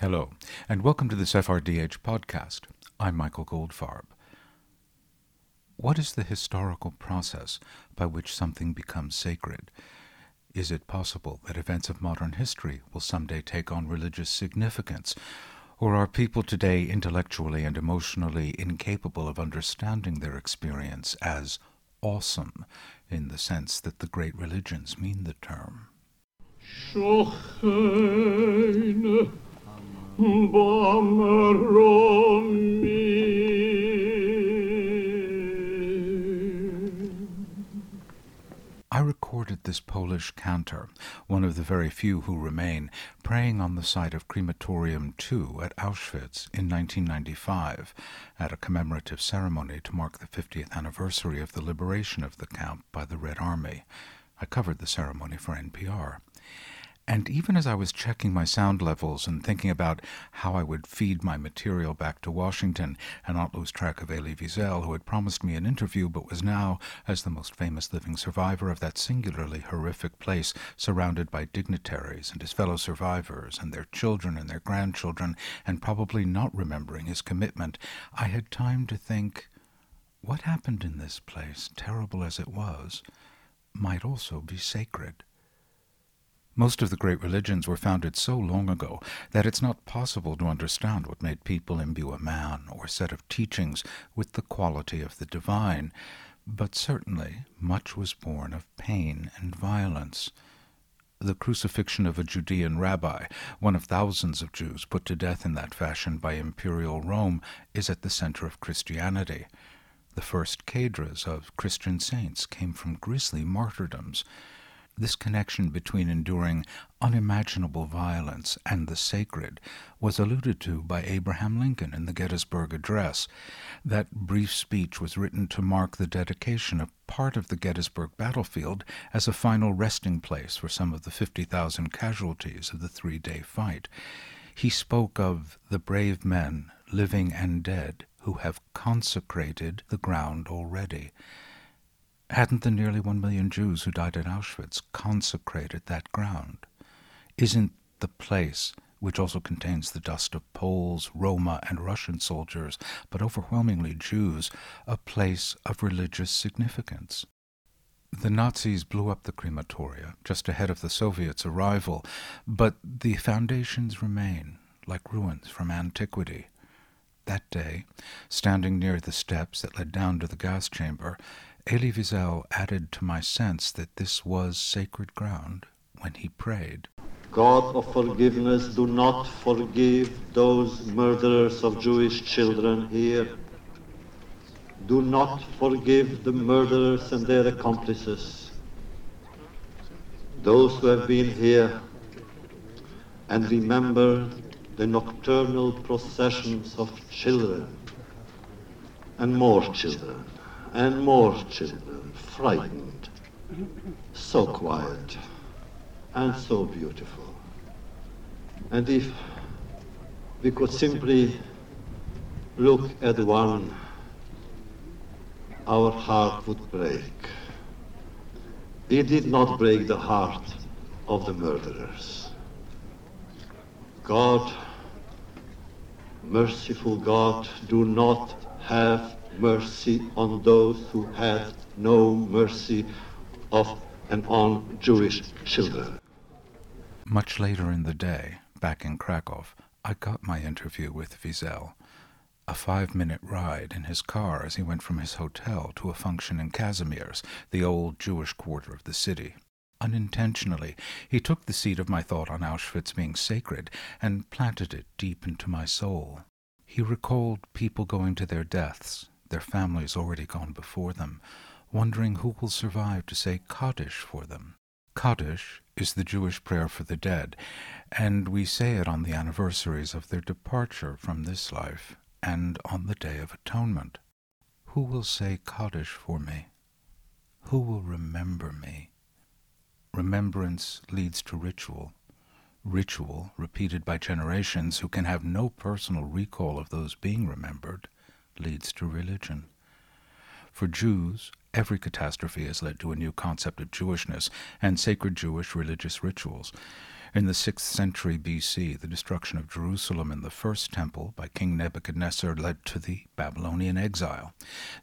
Hello, and welcome to this FRDH podcast. I'm Michael Goldfarb. What is the historical process by which something becomes sacred? Is it possible that events of modern history will someday take on religious significance? Or are people today intellectually and emotionally incapable of understanding their experience as awesome in the sense that the great religions mean the term? I recorded this Polish cantor, one of the very few who remain, praying on the site of Crematorium II at Auschwitz in 1995 at a commemorative ceremony to mark the 50th anniversary of the liberation of the camp by the Red Army. I covered the ceremony for NPR. And even as I was checking my sound levels and thinking about how I would feed my material back to Washington and not lose track of Elie Wiesel, who had promised me an interview but was now, as the most famous living survivor of that singularly horrific place, surrounded by dignitaries and his fellow survivors and their children and their grandchildren, and probably not remembering his commitment, I had time to think, what happened in this place, terrible as it was, might also be sacred. Most of the great religions were founded so long ago that it's not possible to understand what made people imbue a man or set of teachings with the quality of the divine, but certainly much was born of pain and violence. The crucifixion of a Judean rabbi, one of thousands of Jews put to death in that fashion by imperial Rome, is at the center of Christianity. The first cadres of Christian saints came from grisly martyrdoms. This connection between enduring unimaginable violence and the sacred was alluded to by Abraham Lincoln in the Gettysburg Address. That brief speech was written to mark the dedication of part of the Gettysburg battlefield as a final resting place for some of the 50,000 casualties of the three day fight. He spoke of the brave men, living and dead, who have consecrated the ground already. Hadn't the nearly one million Jews who died at Auschwitz consecrated that ground? Isn't the place, which also contains the dust of Poles, Roma, and Russian soldiers, but overwhelmingly Jews, a place of religious significance? The Nazis blew up the crematoria just ahead of the Soviets' arrival, but the foundations remain, like ruins from antiquity. That day, standing near the steps that led down to the gas chamber, Elie Wiesel added to my sense that this was sacred ground when he prayed. God of forgiveness, do not forgive those murderers of Jewish children here. Do not forgive the murderers and their accomplices. Those who have been here and remember the nocturnal processions of children and more children and more children, frightened, so quiet and so beautiful. And if we could simply look at one, our heart would break. It did not break the heart of the murderers. God, merciful God, do not have mercy on those who had no mercy of and on Jewish children. Much later in the day, back in Krakow, I got my interview with Wiesel. A five minute ride in his car as he went from his hotel to a function in Kazimierz, the old Jewish quarter of the city. Unintentionally, he took the seed of my thought on Auschwitz being sacred and planted it deep into my soul. He recalled people going to their deaths, their families already gone before them, wondering who will survive to say Kaddish for them. Kaddish is the Jewish prayer for the dead, and we say it on the anniversaries of their departure from this life and on the Day of Atonement. Who will say Kaddish for me? Who will remember me? Remembrance leads to ritual. Ritual, repeated by generations who can have no personal recall of those being remembered, leads to religion. For Jews, every catastrophe has led to a new concept of Jewishness and sacred Jewish religious rituals. In the 6th century BC, the destruction of Jerusalem and the first temple by King Nebuchadnezzar led to the Babylonian exile.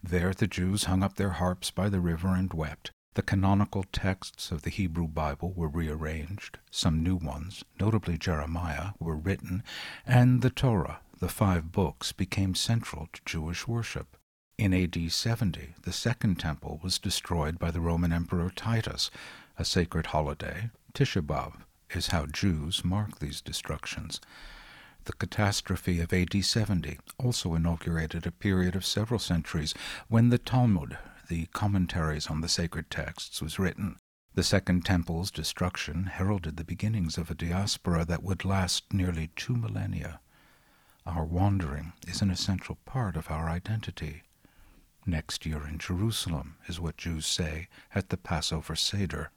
There the Jews hung up their harps by the river and wept. The canonical texts of the Hebrew Bible were rearranged, some new ones, notably Jeremiah, were written, and the Torah, the five books, became central to Jewish worship. In AD 70, the Second Temple was destroyed by the Roman Emperor Titus, a sacred holiday, Tisha B'Av, is how Jews mark these destructions. The catastrophe of AD 70 also inaugurated a period of several centuries when the Talmud, the commentaries on the sacred texts, was written. The Second Temple's destruction heralded the beginnings of a diaspora that would last nearly two millennia. Our wandering is an essential part of our identity. Next year in Jerusalem is what Jews say at the Passover Seder.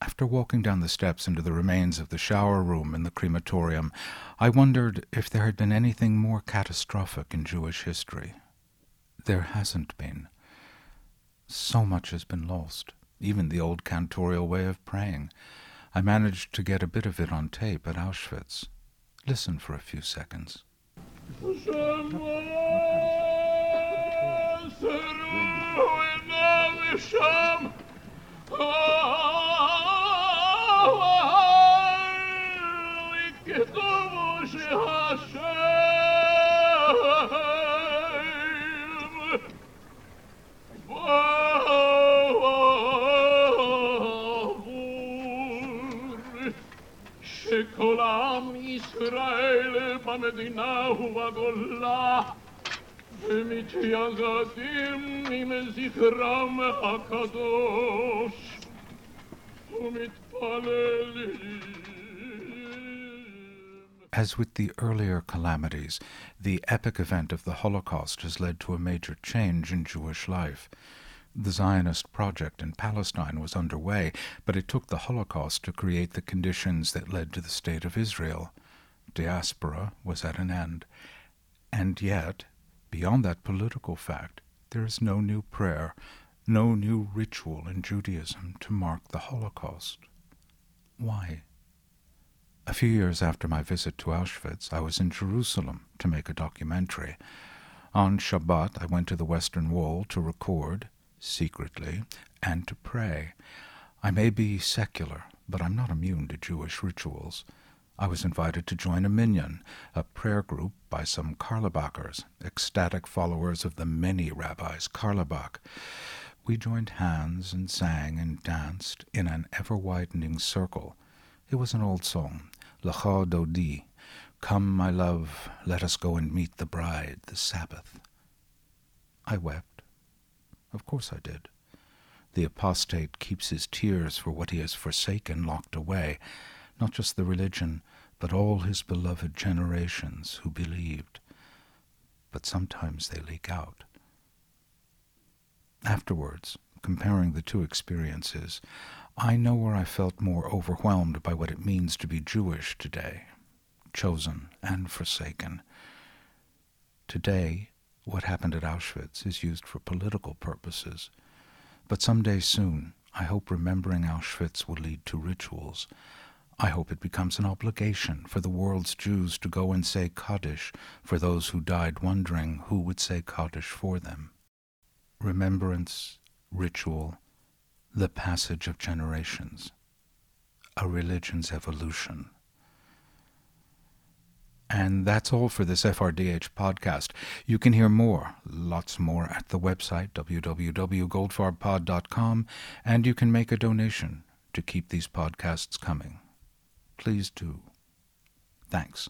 After walking down the steps into the remains of the shower room in the crematorium, I wondered if there had been anything more catastrophic in Jewish history. There hasn't been. So much has been lost, even the old cantorial way of praying. I managed to get a bit of it on tape at Auschwitz. Listen for a few seconds. שכל עם ישראל במדינה ובגולה ומתייגדים עם זכרם הקדוש ומתפללים As with the earlier calamities, the epic event of the Holocaust has led to a major change in Jewish life. The Zionist project in Palestine was underway, but it took the Holocaust to create the conditions that led to the State of Israel. Diaspora was at an end. And yet, beyond that political fact, there is no new prayer, no new ritual in Judaism to mark the Holocaust. Why? A few years after my visit to Auschwitz, I was in Jerusalem to make a documentary. On Shabbat, I went to the Western Wall to record, secretly, and to pray. I may be secular, but I'm not immune to Jewish rituals. I was invited to join a minyan, a prayer group by some Carlebachers, ecstatic followers of the many rabbis Carlebach. We joined hands and sang and danced in an ever widening circle. It was an old song, Lecha Dodi, Come, my love, let us go and meet the bride, the Sabbath. I wept. Of course I did. The apostate keeps his tears for what he has forsaken locked away, not just the religion, but all his beloved generations who believed. But sometimes they leak out. Afterwards, comparing the two experiences, I know where I felt more overwhelmed by what it means to be Jewish today, chosen and forsaken. Today, what happened at Auschwitz is used for political purposes, but some day soon, I hope remembering Auschwitz will lead to rituals. I hope it becomes an obligation for the world's Jews to go and say Kaddish for those who died wondering who would say Kaddish for them. Remembrance, ritual, the passage of generations, a religion's evolution. And that's all for this FRDH podcast. You can hear more, lots more, at the website www.goldfarbpod.com, and you can make a donation to keep these podcasts coming. Please do. Thanks.